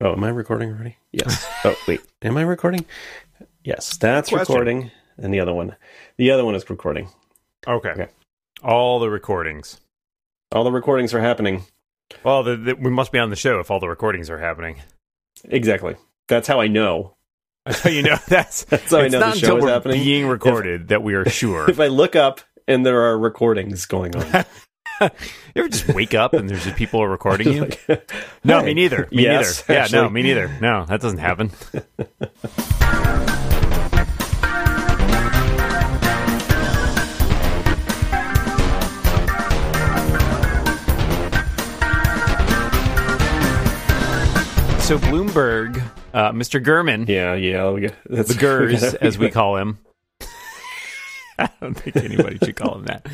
Oh, am I recording already? Yes. oh, wait. Am I recording? Yes, that's Question. recording. And the other one. The other one is recording. Okay. Okay. All the recordings. All the recordings are happening. Well, the, the, we must be on the show if all the recordings are happening. Exactly. That's how I know. That's how you know that's. That's how I know the not show until is we're happening. being recorded that we are sure. If I look up and there are recordings going on. you ever just wake up and there's just people are recording you? Like, No, hey. me neither. Me Yes, neither. Yeah, no, me neither. No, that doesn't happen. so Bloomberg, uh, Mr. Gurman, Yeah, yeah. That's, the Gurs, as we call him. I don't think anybody should call him that.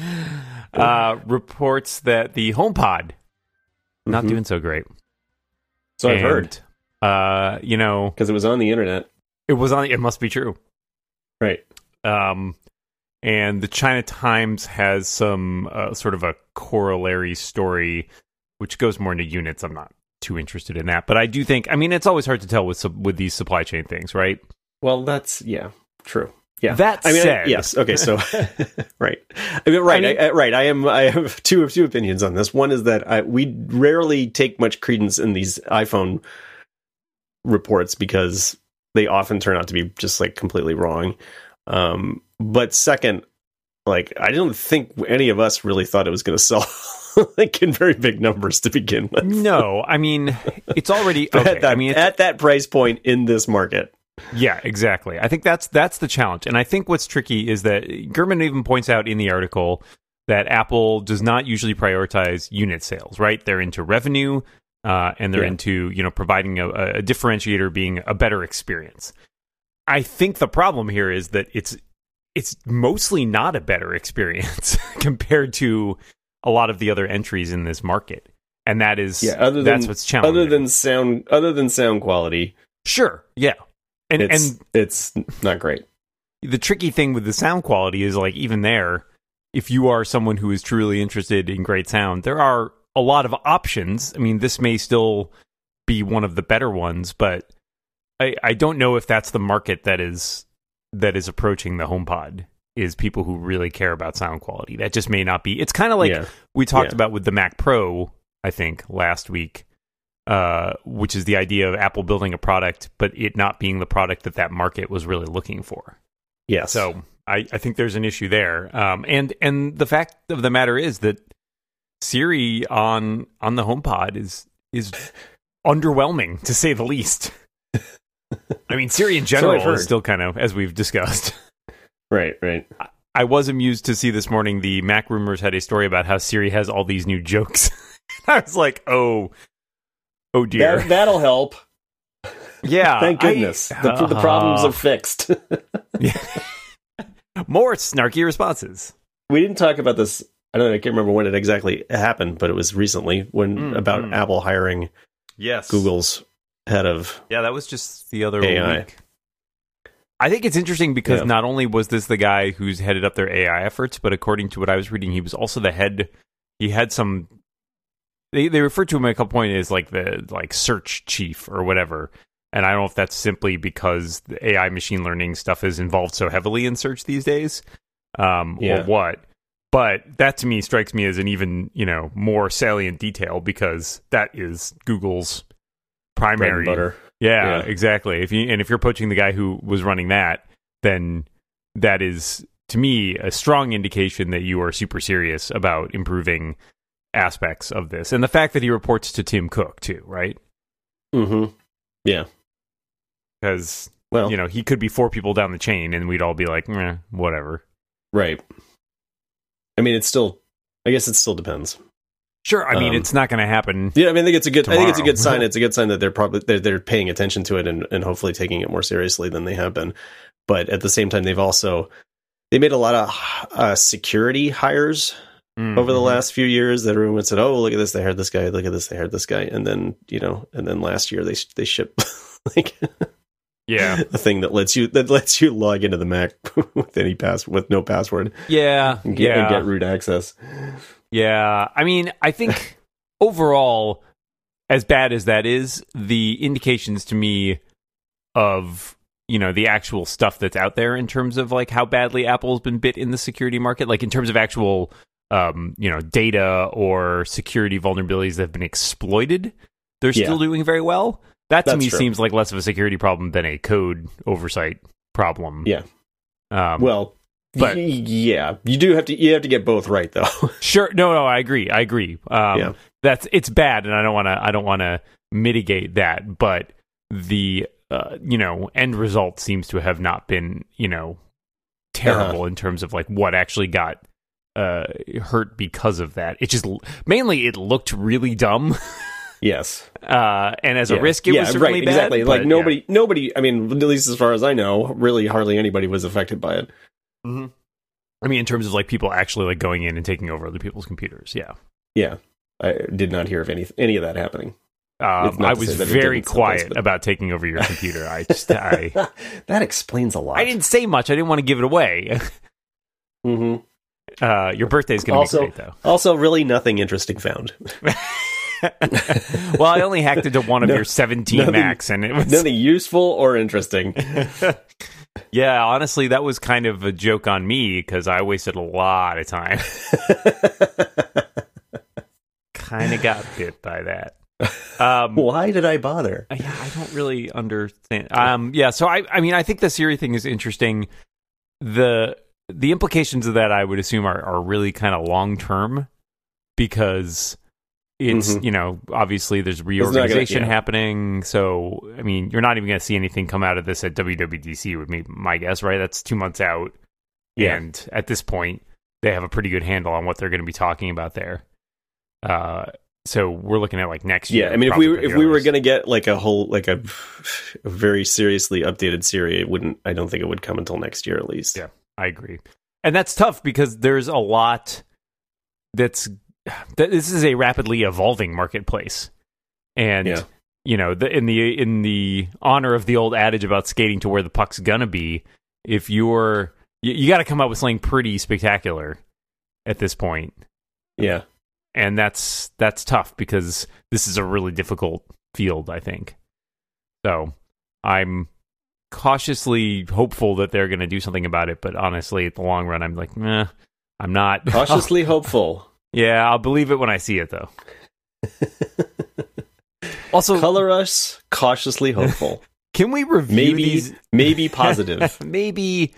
Uh, reports that the HomePod not Mhm. doing so great. So I've heard Uh, you know, because it was on the internet. it was on. It must be true. Right. Um, and the China Times has some uh, sort of a corollary story, which goes more into units. I'm not too interested in that, but I do think. I mean, it's always hard to tell with with these supply chain things, right? Well, that's yeah, true. Yeah. That I mean, I- yes. Okay. So, right. I mean, right. I mean- I, right. I am. I have two of two opinions on this. One is that I, we rarely take much credence in these iPhone reports because they often turn out to be just like completely wrong. Um, but second, like I don't think any of us really thought it was going to sell like in very big numbers to begin with. no. I mean, it's already At that, I mean, at that price point in this market. Yeah, exactly. I think that's that's the challenge. And I think what's tricky is that Gurman even points out in the article that Apple does not usually prioritize unit sales, right? They're into revenue uh, and they're Yeah. into, you know, providing a, a differentiator being a better experience. I think the problem here is that it's it's mostly not a better experience compared to a lot of the other entries in this market. And that is Yeah, other than, that's what's challenging. Other than sound, other than sound quality, sure, yeah. And it's and it's not great. the tricky thing with the sound quality is like even there if you are someone who is truly interested in great sound there are a lot of options i mean this may still be one of the better ones but i i don't know if that's the market that is that is approaching the homepod is people who really care about sound quality that just may not be it's kind of like yeah, we talked Yeah. about with the Mac Pro, I think, last week, uh, which is the idea of Apple building a product, but it not being the product that that market was really looking for. yes. So I, I think there's an issue there. Um, and and the fact of the matter is that Siri on on the HomePod is is underwhelming to say the least. I mean, Siri in general heard. is still kind of as we've discussed. right, right. I was amused to see this morning the MacRumors had a story about how Siri has all these new jokes. I was like, oh, oh dear. That, that'll help. yeah. Thank I- goodness. the, the problems Uh, are fixed. more snarky responses. we didn't talk about this. I don't know. I can't remember when it exactly happened, but it was recently when Mm, about mm. Apple hiring Yes. Google's head of. Yeah, that was just the other AI. week. I think it's interesting because Yeah. not only was this the guy who's headed up their AI efforts, but according to what I was reading, he was also the head. He had some. They they referred to him at a couple points as like the like search chief or whatever. And I don't know if that's simply because the AI machine learning stuff is involved so heavily in search these days, um, Yeah. or what. But that to me strikes me as an even you know more salient detail because that is Google's primary butter. yeah, Yeah. exactly. If you and if you're poaching the guy who was running that, then that is to me a strong indication that you are super serious about improving aspects of this. And the fact that he reports to Tim Cook too, right? Mm-hmm. Yeah. Because Well, you know he could be four people down the chain, and we'd all be like, "Meh, whatever. right. I mean, it's still. I guess it still depends. Sure, I mean Um, it's not going to happen. Yeah, I mean, I think it's a good. I think it's a good sign. It's a good sign that they're probably they're, they're paying attention to it and, and hopefully taking it more seriously than they have been. But at the same time, they've also they made a lot of uh, security hires over the Mhm. last few years. That everyone said, "Oh, look at this! They hired this guy. Look at this! They hired this guy." And then you know, and then last year they they shipped like yeah, a thing that lets you that lets you log into the Mac with any pass with no password yeah, and get, yeah. and get root access. Yeah, I mean, I think overall, as bad as that is, the indications to me of you know the actual stuff that's out there in terms of like how badly Apple's been bit in the security market, like in terms of actual um, you know data or security vulnerabilities that have been exploited, they're Yeah. still doing very well. That to That's me true. seems like less of a security problem than a code oversight problem. Yeah. Um, Well, but- yeah, you do have to you have to get both right though. Sure. No, no, I agree. I agree. Um, Yeah. That's it's bad, and I don't want to. I don't want to mitigate that. But the uh, you know end result seems to have not been you know terrible Uh-huh. in terms of like what actually got uh, hurt because of that. It just mainly it looked really dumb, yes. uh, and as a risk, it yeah, was certainly right, bad. exactly. but, Like yeah. nobody, nobody. I mean, at least as far as I know, really hardly anybody was affected by it. Mhm. I mean, in terms of like people actually like going in and taking over other people's computers. Yeah. Yeah, I did not hear of any any of that happening. Um, I was say that it very quiet but- about taking over your computer. I just I that explains a lot. I didn't say much. I didn't want to give it away. hmm Uh, your birthday's going to be great, though. Also, really nothing interesting found. well, I only hacked into one of No, your 17 nothing- Macs, and it was. nothing useful or interesting. yeah, honestly, that was kind of a joke on me because I wasted a lot of time. kind of got bit by that. Um, Why did I bother? yeah, I don't really understand. Um, yeah, so I, I mean, I think the Siri thing is interesting. The the implications of that, I would assume, are are really kind of long term because it's Mhm. you know obviously there's not gonna- reorganization yeah. happening. So I mean, you're not even going to see anything come out of this at WWDC. Would be my guess, right? That's two months out, Yeah. and at this point, they have a pretty good handle on what they're going to be talking about there. Uh, so we're looking at like next year. Yeah, I mean, if we were if we were going to get like a whole like a, a very seriously updated Siri, it wouldn't. I don't think it would come until next year at least. Yeah. I agree. And that's tough because there's a lot that's that this is a rapidly evolving marketplace. And Yeah. you know, the, in the in the honor of the old adage about skating to where the puck's gonna be, if you're you, you got to come up with something pretty spectacular at this point. yeah, And that's that's tough because this is a really difficult field, I think. So, I'm cautiously hopeful that they're going to do something about it, but honestly, at the long run, I'm like, meh, I'm not. cautiously hopeful. yeah, I'll believe it when I see it, though. Also, Color us cautiously hopeful. can we review maybe these? maybe positive. maybe,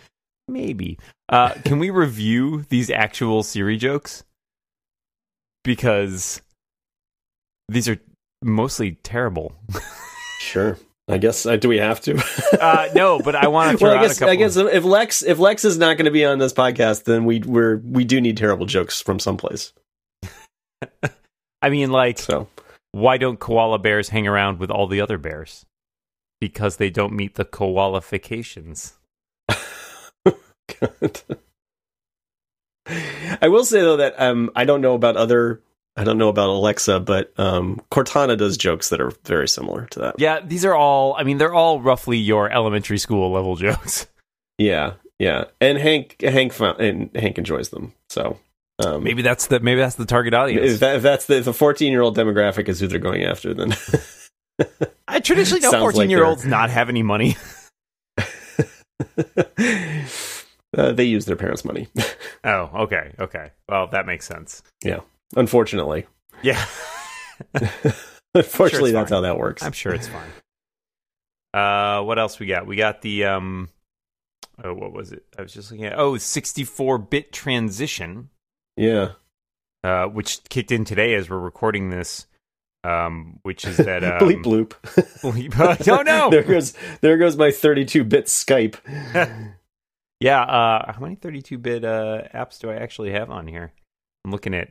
maybe. Uh, can we review these actual Siri jokes? Because these are mostly terrible. sure. I guess uh, do we have to? Uh, no, but I want to throw well, I out a guess couple. I guess if Lex if Lex is not going to be on this podcast, then we we're we do need terrible jokes from someplace. I mean, like, So why don't koala bears hang around with all the other bears? Because they don't meet the qualifications. I will say though that um I don't know about other I don't know about Alexa, but um Cortana does jokes that are very similar to that. Yeah, these are all. I mean, they're all roughly your elementary school level jokes. Yeah, yeah. And Hank Hank found, and Hank enjoys them. So um Maybe that's the maybe that's the target if, audience. that, if that's the if the 14 year old demographic is who they're going after, then I traditionally don't Sounds like fourteen year olds not have any money. uh, they use their parents' money. Oh, okay, okay. Well, that makes sense. Unfortunately, Yeah, unfortunately, that's fine. how that works. I'm sure it's fine. Uh, what else we got? We got the um, oh, what was it? I was just looking at. Oh, 64 bit transition. Yeah. uh, which kicked in today as we're recording this, um, which is that um, Bleep bloop. bleep. oh no! there goes there goes my 32 bit Skype. yeah, uh, how many 32-bit uh, apps do I actually have on here? I'm looking at uh,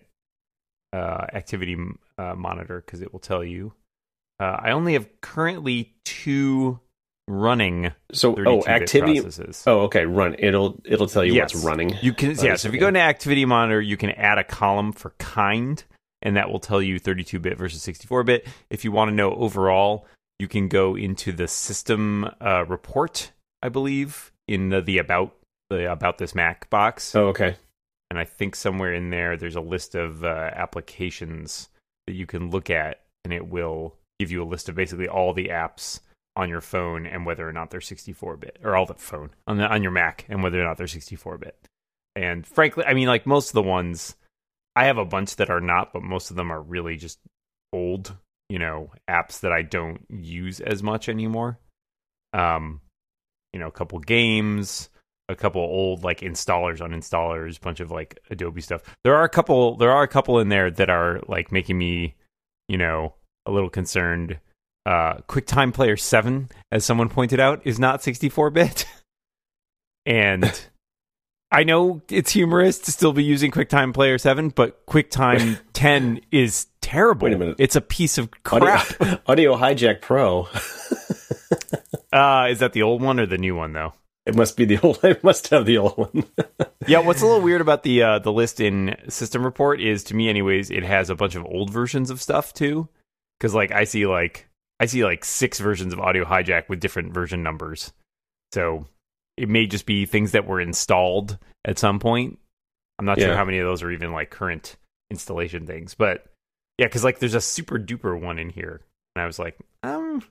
Activity uh, Monitor because it will tell you. Uh, I only have currently two running So oh, activity. processes. Oh, okay. Run. It'll it'll tell you Yes. what's running. You can yeah. So if you go into Activity Monitor, you can add a column for kind, and that will tell you 32-bit versus 64-bit. If you want to know overall, you can go into the system uh, report, I believe, in the, the about the about this Mac box, Oh, okay. And I think somewhere in there there's a list of uh, applications that you can look at and it will give you a list of basically all the apps on your phone and whether or not they're 64 bit, or all the phone on the on your Mac and whether or not they're 64 bit. And frankly, I mean, like most of the ones, I have a bunch that are not, but most of them are really just old, you know, apps that I don't use as much anymore. Um, you know, a couple games, a couple old like installers, on uninstallers, bunch of like Adobe stuff. There are a couple there are a couple in there that are like making me, you know, a little concerned. Uh QuickTime Player 7, as someone pointed out, is not 64 bit. and I know it's humorous to still be using QuickTime Player 7, but QuickTime 10 is terrible. Wait a minute. It's a piece of crap. Audio, Audio Hijack Pro. uh, is that the old one or the new one though? It must be the old. I must have the old one. yeah, what's a little weird about the uh, the list in System Report is, to me, anyways, it has a bunch of old versions of stuff too. Because like I see like I see like six versions of Audio Hijack with different version numbers. So it may just be things that were installed at some point. I'm not Yeah. sure how many of those are even like current installation things, but yeah, because like there's a SuperDuper one in here, and I was like, um,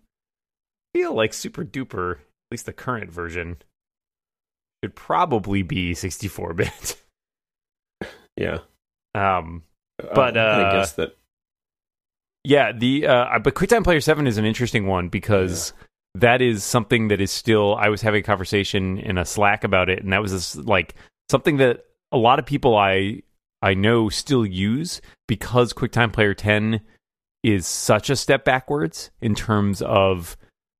feel like SuperDuper, at least the current version, should probably be 64 bit. yeah, um, But, I uh, guess that. yeah, the uh, but QuickTime Player Seven is an interesting one because that is something that is still. I was having a conversation in a Slack about it, and that was this, like something that a lot of people I I know still use because QuickTime Player Ten is such a step backwards in terms of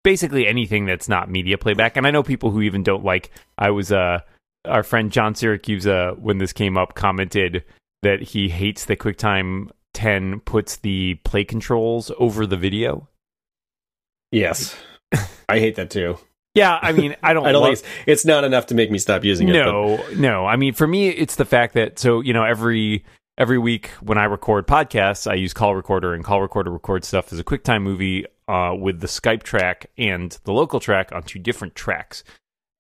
basically anything that's not media playback. And I know people who even don't like. I was uh our friend John Siracusa uh, when this came up commented that he hates that QuickTime 10 puts the play controls over the video. Yes, I hate that too. Yeah, I mean, I don't. I don't love- think it's, it's not enough to make me stop using it. but- no, no. I mean, for me, it's the fact that so you know every every week when I record podcasts, I use Call Recorder, and Call Recorder records stuff as a QuickTime movie uh, with the Skype track and the local track on two different tracks.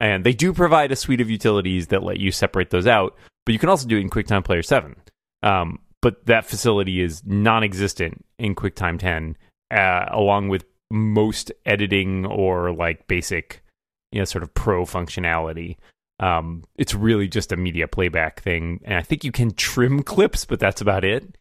And they do provide a suite of utilities that let you separate those out, but you can also do it in QuickTime Player Seven. Um, but that facility is non-existent in QuickTime 10, uh, along with most editing or like basic, you know, sort of pro functionality. Um, it's really just a media playback thing, and I think you can trim clips, but that's about it.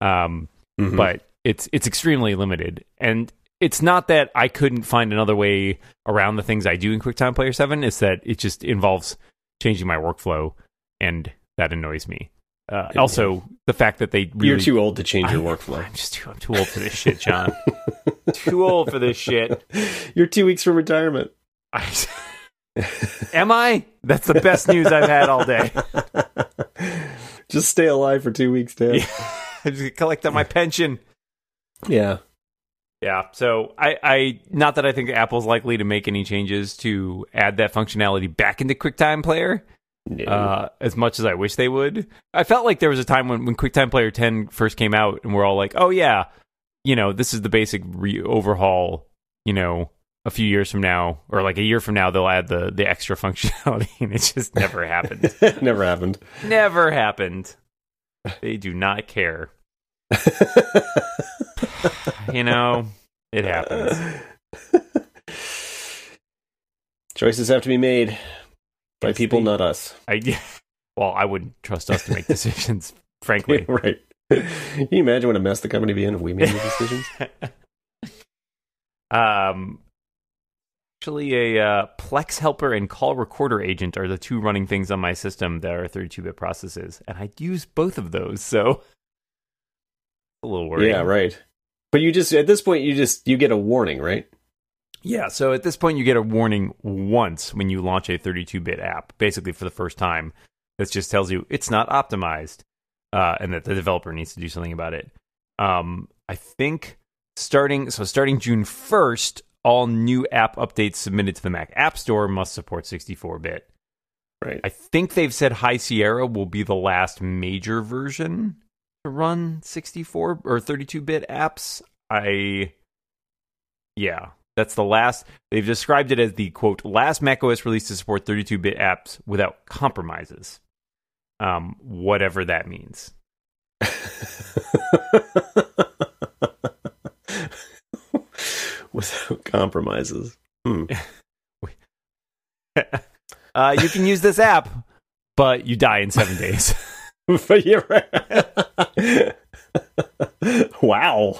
Um, Mhm. but it's it's extremely limited, and it's not that I couldn't find another way around the things I do in QuickTime Player Seven. It's that it just involves changing my workflow, and that annoys me. Uh, also, the fact that they really you're too old to change your I- workflow. I'm just too, I'm too old for this shit, John. too old for this shit. You're two weeks from retirement. I, am I? That's the best news I've had all day. Just stay alive for two weeks, Dan. Yeah. I just collect on my pension. Yeah. Yeah. So I, I not that I think Apple's likely to make any changes to add that functionality back into QuickTime Player. No. Uh, as much as I wish they would. I felt like there was a time when, when QuickTime Player 10 first came out and we're all like, oh, yeah, you know, this is the basic re- overhaul, you know, a few years from now or like a year from now, they'll add the, the extra functionality. And it just never happened. Never happened. never happened. They do not care. You know, it happens. Choices have to be made by people, not us. I, well, I wouldn't trust us to make decisions, frankly. right. Can you imagine what a mess the company would be in if we made the decisions? um, actually, a uh, Plex helper and call recorder agent are the two running things on my system that are 32-bit processes, and I use both of those, so a little worried. yeah, right. But you just at this point you just you get a warning, right? Yeah, so at this point, you get a warning once when you launch a 32-bit app, basically for the first time. That just tells you it's not optimized, uh, and that the developer needs to do something about it. Um, I think starting so starting June 1st, all new app updates submitted to the Mac App Store must support 64-bit. Right. I think they've said High Sierra will be the last major version to run 64 or 32-bit apps. I yeah, that's the last. They've described it as the quote last macOS release to support 32-bit apps without compromises. Um, whatever that means. compromises. Hmm. uh, you can use this app, but you die in seven days. but you're right. wow.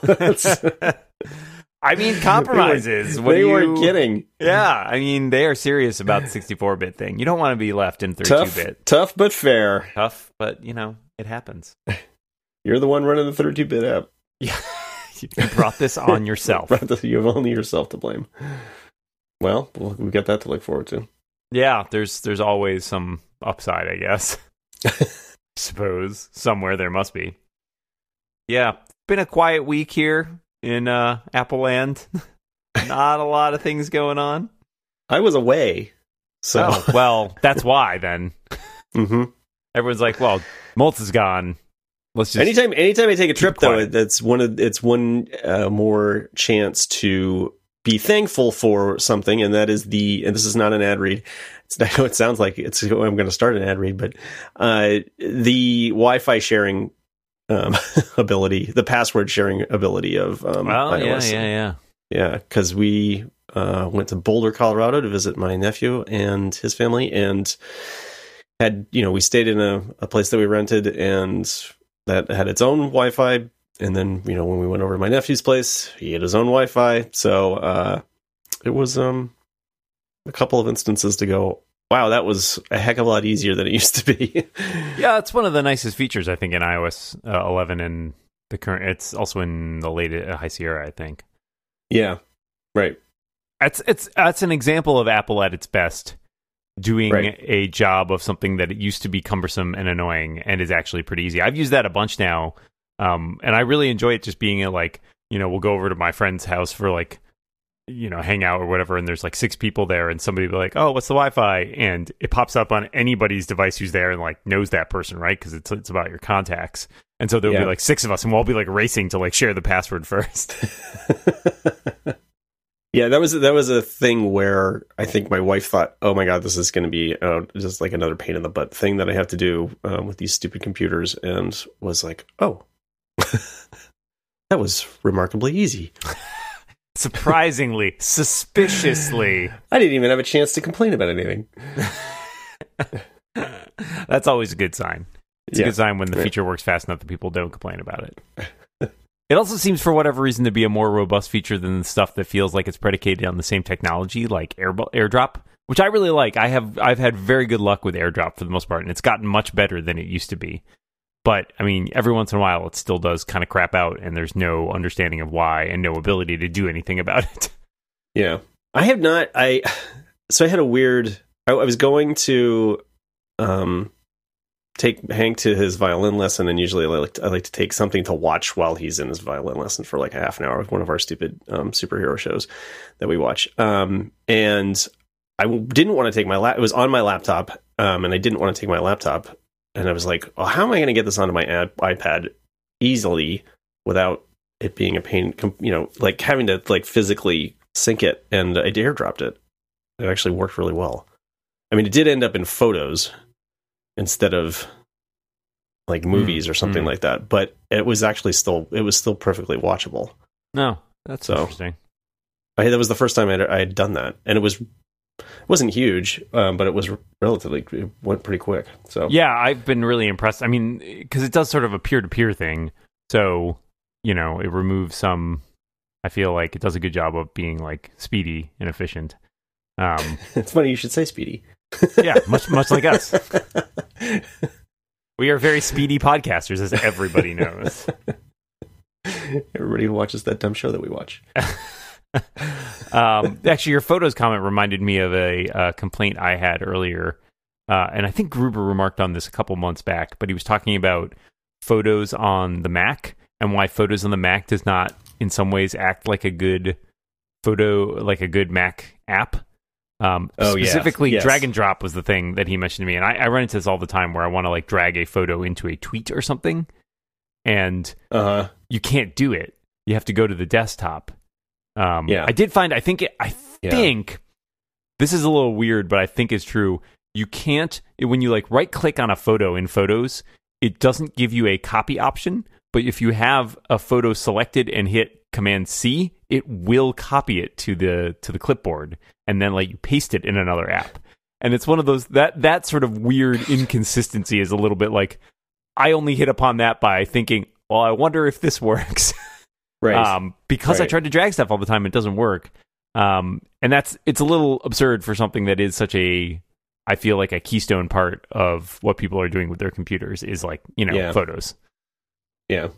I mean, compromises. What they do weren't you- kidding. Yeah, I mean, they are serious about the 64 bit thing. You don't want to be left in 32 Tough, bit. tough but fair. Tough, but you know, it happens. You're the one running the 32-bit app. Yeah. You brought this on yourself. You have only yourself to blame. Well, well, we got that to look forward to. Yeah, there's there's always some upside, I guess. Suppose somewhere there must be. Yeah, been a quiet week here in uh, Apple Land. Not a lot of things going on. I was away, so Oh, well, that's why then. Mhm. Everyone's like, "Well, Moltz's gone. Let's just." anytime anytime I take a trip though, that's one of it's one uh, more chance to be thankful for something, and that is the and this is not an ad read. It's, I know it sounds like it's I'm going to start an ad read, but uh, the Wi-Fi sharing um, ability, the password sharing ability of um, yeah, iOS. yeah, yeah. Yeah, because we uh, went to Boulder, Colorado to visit my nephew and his family, and had you know we stayed in a, a place that we rented and that had its own Wi-Fi. And then you know when we went over to my nephew's place, he had his own Wi-Fi. So uh, it was um, a couple of instances to go. Wow, that was a heck of a lot easier than it used to be. Yeah, it's one of the nicest features I think in iOS uh, 11 and the current. It's also in the late uh, High Sierra, I think. yeah, right. It's it's that's an example of Apple at its best, doing Right. a job of something that it used to be cumbersome and annoying, and is actually pretty easy. I've used that a bunch now, um, and I really enjoy it. Just being a, like, you know, we'll go over to my friend's house for like, you know, hang out or whatever, and there's like six people there, and somebody be like, "Oh, what's the Wi-Fi?" and it pops up on anybody's device who's there and like knows that person, right? Because it's it's about your contacts. And so there'll Yeah. be like six of us, and we'll all be like racing to like share the password first. yeah, that was that was a thing where I think my wife thought, "Oh my god, this is going to be uh, just like another pain in the butt thing that I have to do um, with these stupid computers," and was like, "Oh, that was remarkably easy. Surprisingly, suspiciously. I didn't even have a chance to complain about anything." That's always a good sign. It's Yeah. a good sign when the Right. feature works fast enough that people don't complain about it. It also seems, for whatever reason, to be a more robust feature than the stuff that feels like it's predicated on the same technology, like Air- AirDrop, which I really like. I have I've had very good luck with AirDrop for the most part, and it's gotten much better than it used to be. But I mean, every once in a while, it still does kind of crap out, and there's no understanding of why and no ability to do anything about it. Yeah, I have not. I so I had a weird. I, I was going to um take Hank to his violin lesson, and usually I like to, I like to take something to watch while he's in his violin lesson for like a half an hour. With one of our stupid um, superhero shows that we watch. Um, and I didn't want to take my lap. It was on my laptop, um, and I didn't want to take my laptop. And I was like, well, how am I going to get this onto my ad- iPad easily without it being a pain? You know, like having to like physically sync it, and I airdropped it. It actually worked really well. I mean, it did end up in photos instead of like movies or something mm. like that, but it was actually still it was still perfectly watchable. No, that's So- interesting. I that was the first time I'd, I had done that, and it was it wasn't huge, um, but it was relatively it went pretty quick. So Yeah, I've been really impressed. I mean, because it does sort of a peer to peer thing. So, you know, it removes some. I feel like it does a good job of being like speedy and efficient. Um, it's funny you should say Speedy. Yeah, much much like us. We are very speedy podcasters, as everybody knows. Everybody who watches that dumb show that we watch. um, actually, your photos comment reminded me of a uh, complaint I had earlier, uh, and I think Gruber remarked on this a couple months back. But he was talking about photos on the Mac and why photos on the Mac does not, in some ways, act like a good photo, like a good Mac app. Um, Oh, specifically, Yes. drag and drop was the thing that he mentioned to me, and I, I run into this all the time where I want to like drag a photo into a tweet or something, and Uh huh. you can't do it. You have to go to the desktop. Um, Yeah. I did find. I think. It, I Yeah. think this is a little weird, but I think it's true. You can't when you like right click on a photo in Photos. It doesn't give you a copy option, but if you have a photo selected and hit Command C, it will copy it to the to the clipboard and then let you paste it in another app. And it's one of those that that sort of weird inconsistency is a little bit like I only hit upon that by thinking, well, I wonder if this works. Right. Um, because I tried to drag stuff all the time, it doesn't work. Um, and that's it's a little absurd for something that is such a I feel like a keystone part of what people are doing with their computers is like you know Yeah. photos. yeah.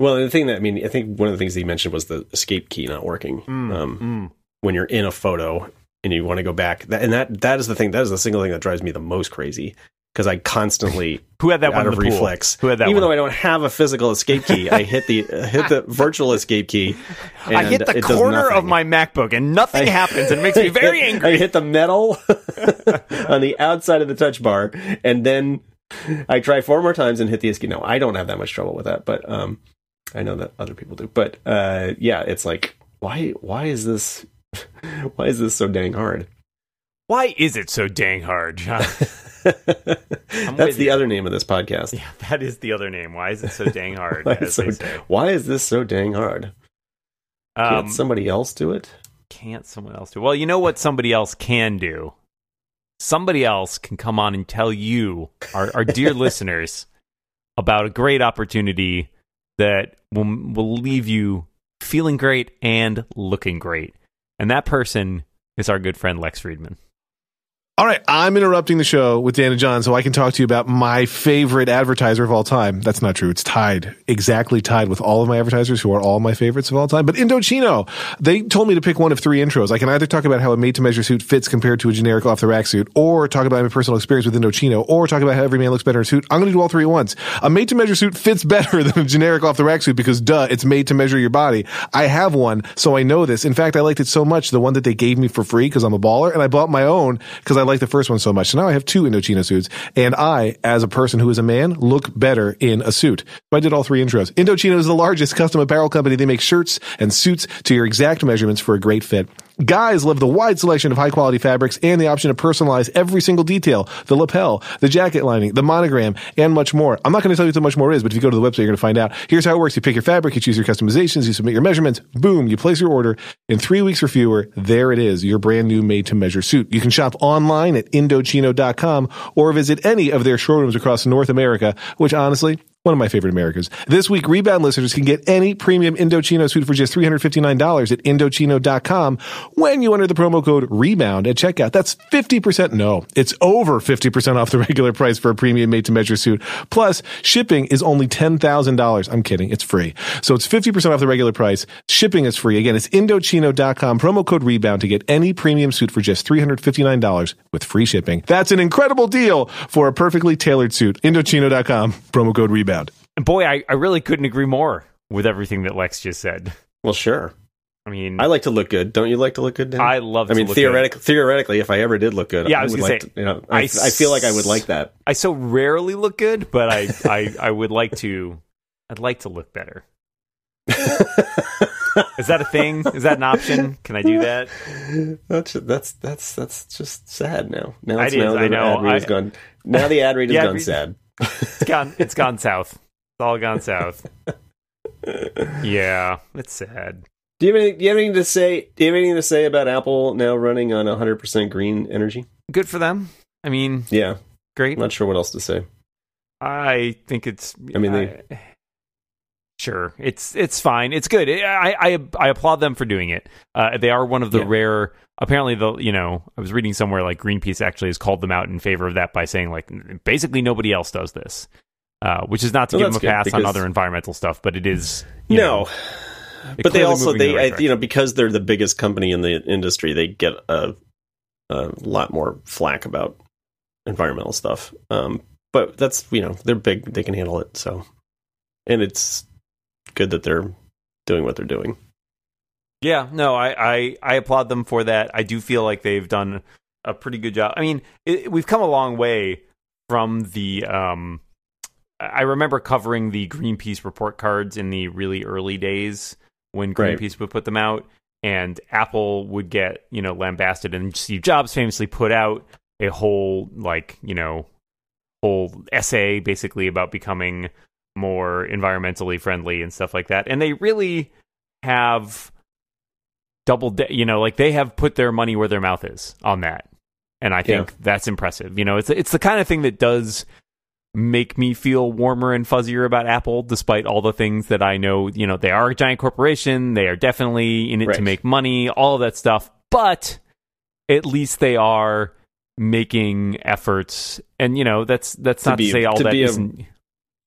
Well, the thing that I mean, I think one of the things that he mentioned was the escape key not working. Hmm. Um, when you're in a photo and you want to go back, that, and that that is the thing. That is the single thing that drives me the most crazy because I constantly Who had that one out in of the pool? reflex. Who had that Even one? though I don't have a physical escape key, I hit the uh, hit the virtual escape key. I hit the corner of my MacBook and nothing I- happens and it makes me very hit- angry. I hit the metal on the outside of the touch bar, and then I try four more times and hit the escape. No, I don't have that much trouble with that, but um, I know that other people do. But uh, yeah, it's like why why is this why is this so dang hard? Why is it so dang hard, John? That's the you. other name of this podcast. yeah, that is the other name. Why is it so dang hard? Why, is so- why is this so dang hard? Can't Um, somebody else do it? can't someone else do? Well, you know what somebody else can do. Somebody else can come on and tell you, our, our dear listeners, about a great opportunity that will will leave you feeling great and looking great. And that person is our good friend Lex Friedman. All right, I'm interrupting the show with Dan and John so I can talk to you about my favorite advertiser of all time. That's not true. It's tied, exactly tied with all of my advertisers who are all my favorites of all time. But Indochino, they told me to pick one of three intros. I can either talk about how a made to measure suit fits compared to a generic off the rack suit, or talk about my personal experience with Indochino, or talk about how every man looks better in a suit. I'm going to do all three at once. A made to measure suit fits better than a generic off the rack suit because duh, it's made to measure your body. I have one, so I know this. In fact, I liked it so much, the one that they gave me for free because I'm a baller, and I bought my own because I liked the first one so much. So now I have two Indochino suits, and I, as a person who is a man, look better in a suit. So I did all three intros. Indochino is the largest custom apparel company. They make shirts and suits to your exact measurements for a great fit. Guys love the wide selection of high quality fabrics and the option to personalize every single detail, the lapel, the jacket lining, the monogram, and much more. I'm not going to tell you what much more is, but if you go to the website, you're going to find out. Here's how it works. You pick your fabric, you choose your customizations, you submit your measurements, boom, you place your order. In three weeks or fewer, there it is, your brand new made to measure suit. You can shop online at Indochino.com or visit any of their showrooms across North America, which honestly, one of my favorite Americas. This week, Rebound listeners can get any premium Indochino suit for just $359 at Indochino.com when you enter the promo code REBOUND at checkout. That's 50%. No, it's over 50% off the regular price for a premium made to measure suit. Plus, shipping is only $10,000. I'm kidding. It's free. So it's 50% off the regular price. Shipping is free. Again, it's Indochino.com, promo code REBOUND to get any premium suit for just $359 with free shipping. That's an incredible deal for a perfectly tailored suit. Indochino.com, promo code REBOUND. And boy, I, I really couldn't agree more with everything that Lex just said. Well, sure. I mean, I like to look good. Don't you like to look good? Dan? I love I to mean, look theoretically, theoretically, if I ever did look good, Yeah, I was would gonna like say, to, you know, I I, I feel like I would like that. I so rarely look good, but I, I, I would like to. I'd like to look better. Is that a thing? Is that an option? Can I do that? that's that's that's that's just sad now. Now It it's is, now I the know. ad rate has I- gone. Now the ad rate has Yeah, gone we- sad. It's gone. It's gone south. It's all gone south. Yeah, it's sad. Do you have anything? Do you have anything to say? Do you have anything to say about Apple now running on 100 percent green energy? Good for them. I mean, Yeah, great. I'm not sure what else to say. I think it's. I mean, they- I- sure, it's it's fine. It's good. I I I applaud them for doing it. Uh, they are one of the Yeah. rare. Apparently, the you know I was reading somewhere like Greenpeace actually has called them out in favor of that by saying like basically nobody else does this, uh, which is not to Well, give them a pass on other environmental stuff, but it is. No, know, but they also in the they right I, you know because they're the biggest company in the industry, they get a a lot more flack about environmental stuff. Um, but that's you know they're big, they can handle it. So, and it's good that they're doing what they're doing. Yeah, no, I, I, I applaud them for that. I do feel like they've done a pretty good job. I mean, it, we've come a long way from the. Um, I remember covering the Greenpeace report cards in the really early days when Right. Greenpeace would put them out, and Apple would get you know lambasted, and Steve Jobs famously put out a whole like you know whole essay basically about becoming more environmentally friendly and stuff like that. And they really have double, da- you know, like they have put their money where their mouth is on that, and I think Yeah. that's impressive. You know, it's it's the kind of thing that does make me feel warmer and fuzzier about Apple, despite all the things that I know. You know, they are a giant corporation; they are definitely in it to make money, all of that stuff. But at least they are making efforts, and you know, that's that's To not be- to say all to that be a-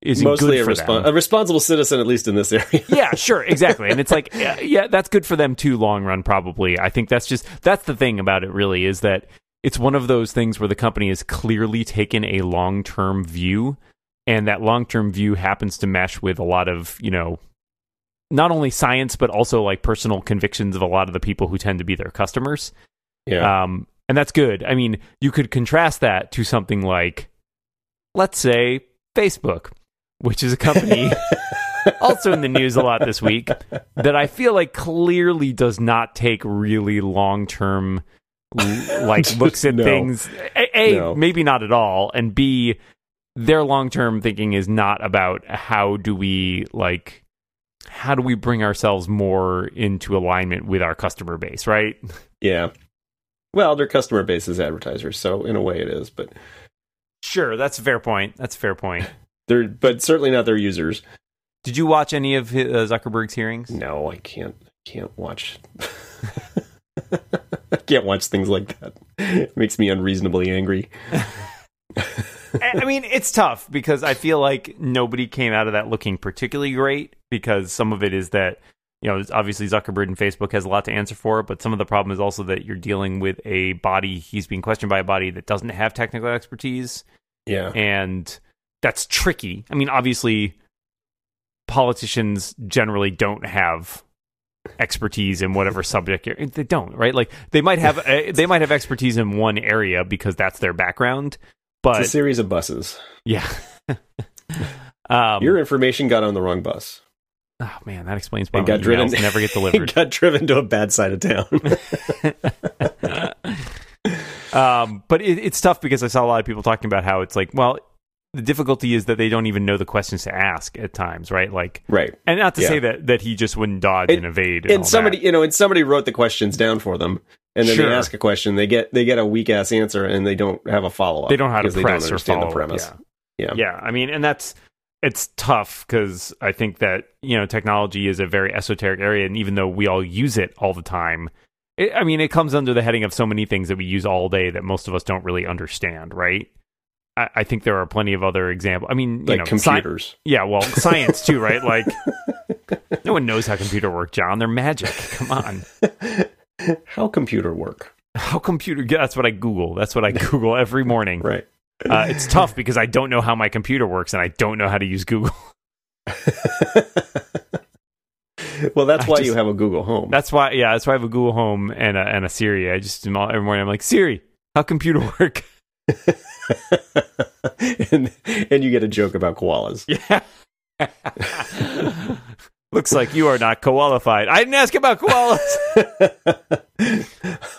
isn't Mostly good a, for respon- them. a responsible citizen, at least in this area. yeah, sure, exactly. And it's like, yeah, yeah, that's good for them too, long run, probably. I think that's just that's the thing about it. Really, is that it's one of those things where the company has clearly taken a long term view, and that long term view happens to mesh with a lot of you know, not only science but also like personal convictions of a lot of the people who tend to be their customers. yeah. Um, and that's good. I mean, you could contrast that to something like, let's say, Facebook, which is a company also in the news a lot this week that I feel like clearly does not take really long term like looks at No. things. A, A, No. maybe not at all, and B, their long term thinking is not about how do we like how do we bring ourselves more into alignment with our customer base, right? yeah. Well, their customer base is advertisers, so in a way it is, but Sure, that's a fair point. That's a fair point. They're but certainly not their users. Did you watch any of hi- uh, Zuckerberg's hearings? No, I can't. Can't watch. I can't watch things like that. It makes me unreasonably angry. I mean, it's tough because I feel like nobody came out of that looking particularly great because some of it is that, you know, obviously Zuckerberg and Facebook has a lot to answer for, but some of the problem is also that you're dealing with a body, he's being questioned by a body that doesn't have technical expertise, Yeah. and that's tricky. I mean, obviously, politicians generally don't have expertise in whatever subject they don't right like they might have uh, they might have expertise in one area because that's their background but It's a series of buses. yeah. um, Your information got on the wrong bus. oh man, that explains why my got driven- never get delivered. got driven to a bad side of town. um, but it, it's tough because I saw a lot of people talking about how it's like, well, the difficulty is that they don't even know the questions to ask at times, right? Like, right. and not to Yeah. say that that he just wouldn't dodge And- and evade, and, And somebody, that. you know, and somebody wrote the questions down for them, and then Sure. they ask a question, they get they get a weak ass answer, and they don't have a follow up. they don't how to press they or don't understand follow the premise. Yeah. Yeah. yeah. I mean, and that's it's tough because I think that you know technology is a very esoteric area, and even though we all use it all the time, it, I mean, it comes under the heading of so many things that we use all day that most of us don't really understand, right? I, I think there are plenty of other examples. I mean, you like know, sci- computers. yeah, well, science too, right? Like, no one knows how computer work, John. They're magic. Come on. How computer work? How computer? yeah, That's what I Google. That's what I Google every morning. Right. Uh, it's tough because I don't know how my computer works and I don't know how to use Google. well, that's why just- you have a Google Home. That's why, yeah, that's why I have a Google Home and a, and a Siri. I just every morning I'm like Siri, how computer work? and and you get a joke about koalas. Yeah. Looks like you are not qualified. I didn't ask about koalas.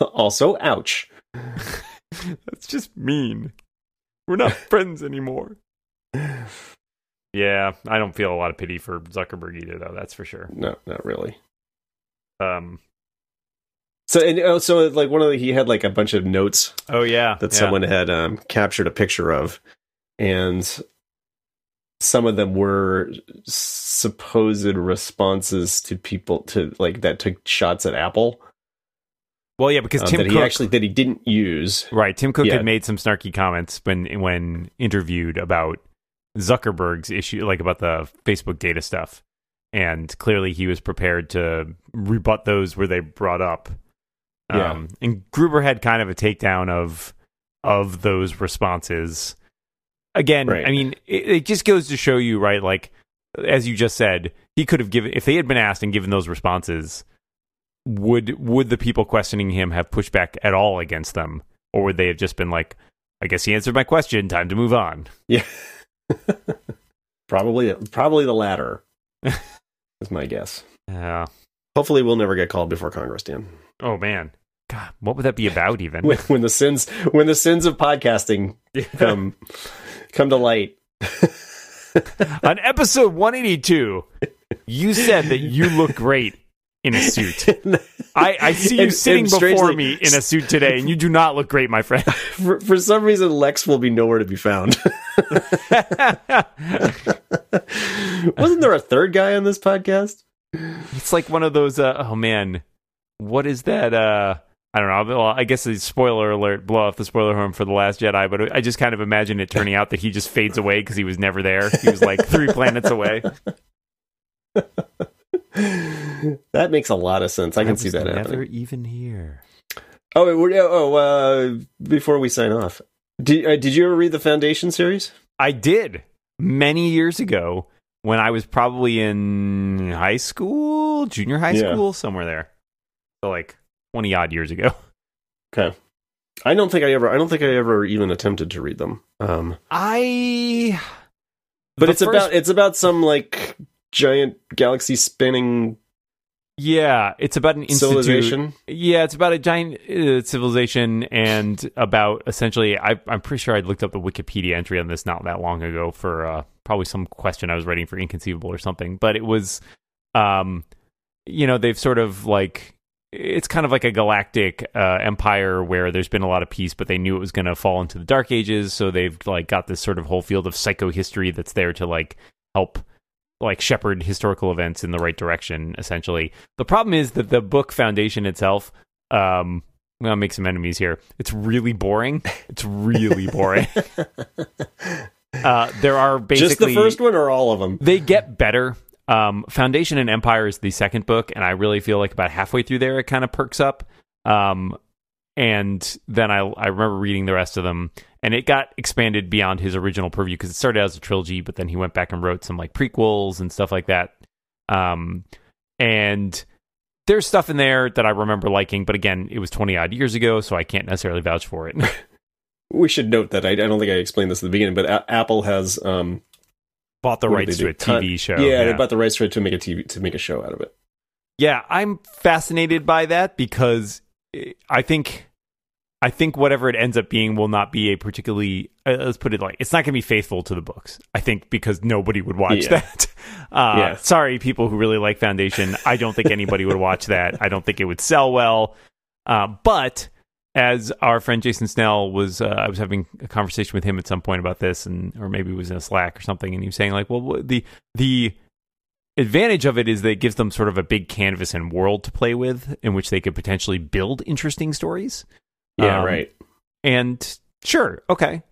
also, ouch. That's just mean. We're not friends anymore. Yeah, I don't feel a lot of pity for Zuckerberg either, though. That's for sure. No, not really. Um. So and oh, so like one of the, he had like a bunch of notes Oh yeah, that yeah. someone had um, captured a picture of, and some of them were supposed responses to people to like that took shots at Apple Well, yeah, because um, Tim that Cook he actually that he didn't use. Right. Tim Cook Yeah. had made some snarky comments when when interviewed about Zuckerberg's issue, like about the Facebook data stuff. And clearly he was prepared to rebut those where they brought up. Yeah. Um, and Gruber had kind of a takedown of of those responses. Again, Right. I mean, it, it just goes to show you, right? Like, as you just said, he could have given if they had been asked and given those responses, would would the people questioning him have pushed back at all against them, or would they have just been like, "I guess he answered my question. Time to move on." Yeah, probably probably the latter is my guess. Yeah. Hopefully, we'll never get called before Congress, Dan. Oh man, God, what would that be about? Even When, when the sins when the sins of podcasting come come to light. on episode one eighty two, you said that you look great in a suit. I, I see you And- sitting and before me in a suit today, and you do not look great, my friend. for, for some reason, Lex will be nowhere to be found. Wasn't there a third guy on this podcast? It's like one of those. Uh, oh man, what is that? Uh, I don't know. Well, I guess a spoiler alert. Blow off the spoiler horn for the Last Jedi. But I just kind of imagine it turning out that he just fades away because he was never there. He was like three planets away. That makes a lot of sense. I can I see that never happening. even here. Oh, oh, uh, before we sign off, did uh, did you ever read the Foundation series? I did many years ago when I was probably in high school, junior high Yeah. school, somewhere there. So like twenty odd years ago. Okay, I don't think I ever. I don't think I ever even attempted to read them. Um, I. but it's first- about it's about some like giant galaxy spinning yeah, it's about an institute. civilization. Yeah, it's about a giant uh, civilization and about essentially. I, I'm pretty sure I looked up the Wikipedia entry on this not that long ago for uh, probably some question I was writing for Inconceivable or something. But it was, um, you know, they've sort of like it's kind of like a galactic uh, empire where there's been a lot of peace, but they knew it was going to fall into the Dark Ages, so they've like got this sort of whole field of psychohistory that's there to like help like shepherd historical events in the right direction essentially. The problem is that the book foundation itself um i'm gonna make some enemies here. It's really boring. It's really boring. Uh there are basically Just the first one or all of them? they get better um foundation and empire is the second book and i really feel like about halfway through there it kind of perks up. Um and then I, I remember reading the rest of them and it got expanded beyond his original purview because it started out as a trilogy but then he went back and wrote some like prequels and stuff like that. Um and there's stuff in there that i remember liking but again it was 20 odd years ago so i can't necessarily vouch for it. We should note that I, I don't think I explained this at the beginning, but A- Apple has um, bought the rights to a tv show yeah, they bought the rights to it to make a TV to make a show out of it. Yeah, I'm fascinated by that because I think I think whatever it ends up being will not be a particularly uh, let's put it like it's not going to be faithful to the books. I think because nobody would watch Yeah. that. Uh, Yeah. Sorry, people who really like Foundation. I don't think anybody would watch that. I don't think it would sell well. Uh, but as our friend Jason Snell was, uh, I was having a conversation with him at some point about this, and or maybe it was in a Slack or something, and he was saying like, well, the the advantage of it is that it gives them sort of a big canvas and world to play with, in which they could potentially build interesting stories. Yeah, Um, right. And sure, okay.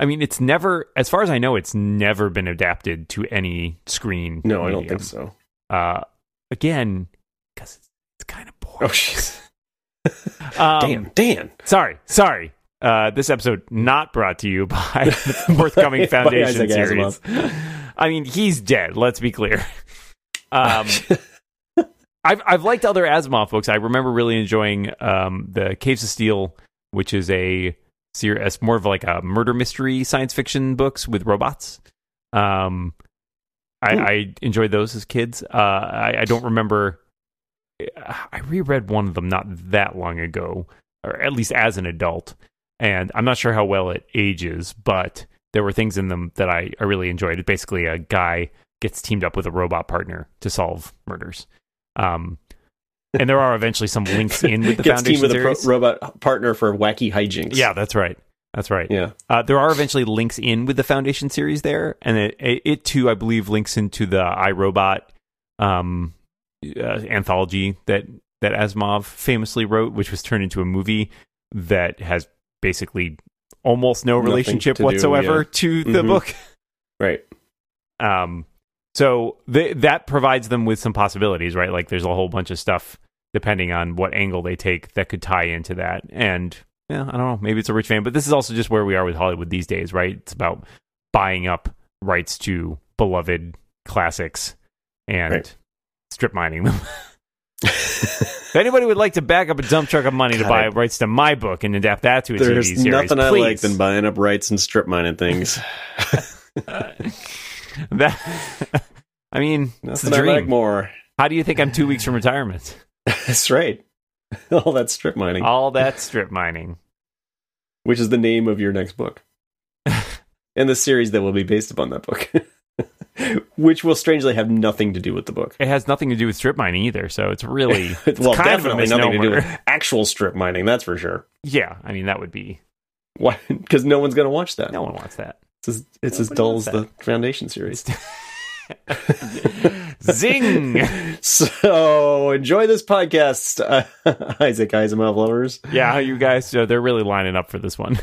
I mean, it's never, as far as I know, it's never been adapted to any screen. No, I don't think so. Uh, again, because it's, it's kind of boring. Oh, jeez. Um, Damn, Dan. Sorry, sorry. Uh, this episode not brought to you by the forthcoming Foundation series. I mean, he's dead. Let's be clear. Um, I've I've liked other Asimov books. I remember really enjoying um, the Caves of Steel, which is a series more of like a murder mystery science fiction books with robots. Um, I, Hmm. I enjoyed those as kids. Uh, I, I don't remember. I reread one of them not that long ago, or at least as an adult, and I'm not sure how well it ages, but there were things in them that I, I really enjoyed. It's basically a guy gets teamed up with a robot partner to solve murders. Um, and there are eventually some links in with the Gets teamed Foundation with a pro- series. robot partner for wacky hijinks. yeah, that's right. That's right. yeah. Uh, there are eventually links in with the Foundation series there, and it, it, it too, I believe, links into the I, Robot um, uh, anthology that that Asimov famously wrote, which was turned into a movie that has basically almost no relationship to do, whatsoever yeah. to the Mhm. book. Right. Um, so th- that provides them with some possibilities, right? Like there's a whole bunch of stuff depending on what angle they take that could tie into that. And yeah, I don't know, maybe it's a rich fan, but this is also just where we are with Hollywood these days, right? It's about buying up rights to beloved classics and Right. Strip mining them. if anybody would like to back up a dump truck of money to buy rights to my book and adapt that to a There's TV series, nothing I like please. than buying up rights and strip mining things. that I mean, it's the nothing I dream. like more. How do you think I'm two weeks from retirement? That's right. All that strip mining, All that strip mining. which is the name of your next book, and the series that will be based upon that book. Which will strangely have nothing to do with the book. It has nothing to do with strip mining either, so it's really it's well, kind of a definitely nothing to do with actual strip mining. That's for sure. Yeah, I mean that would be Why? Because no one's going to watch that. no one wants that. It's as, it's as dull as the Foundation series. Zing! So enjoy this podcast, uh, Isaac Asimov lovers. Yeah, you guys, uh, they're really lining up for this one.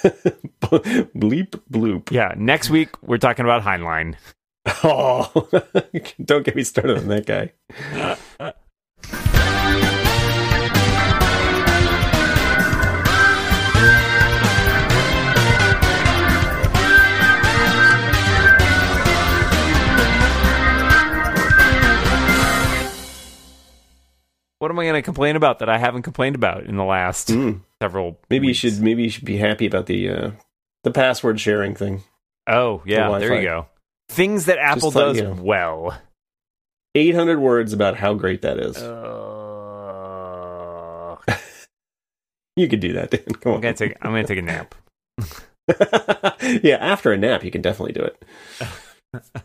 Bleep bloop. Yeah, next week we're talking about Heinlein. Oh, don't get me started on that guy. What am I going to complain about that I haven't complained about in the last Mm, several? maybe weeks? you should. Maybe you should be happy about the uh, the password sharing thing. Oh, yeah, The there you go. Things that Apple thought, does you know. well. Eight hundred words about how great that is. Uh, you could do that, Dan. Come I'm on. gonna take. I'm gonna take a nap. yeah, after a nap, you can definitely do it.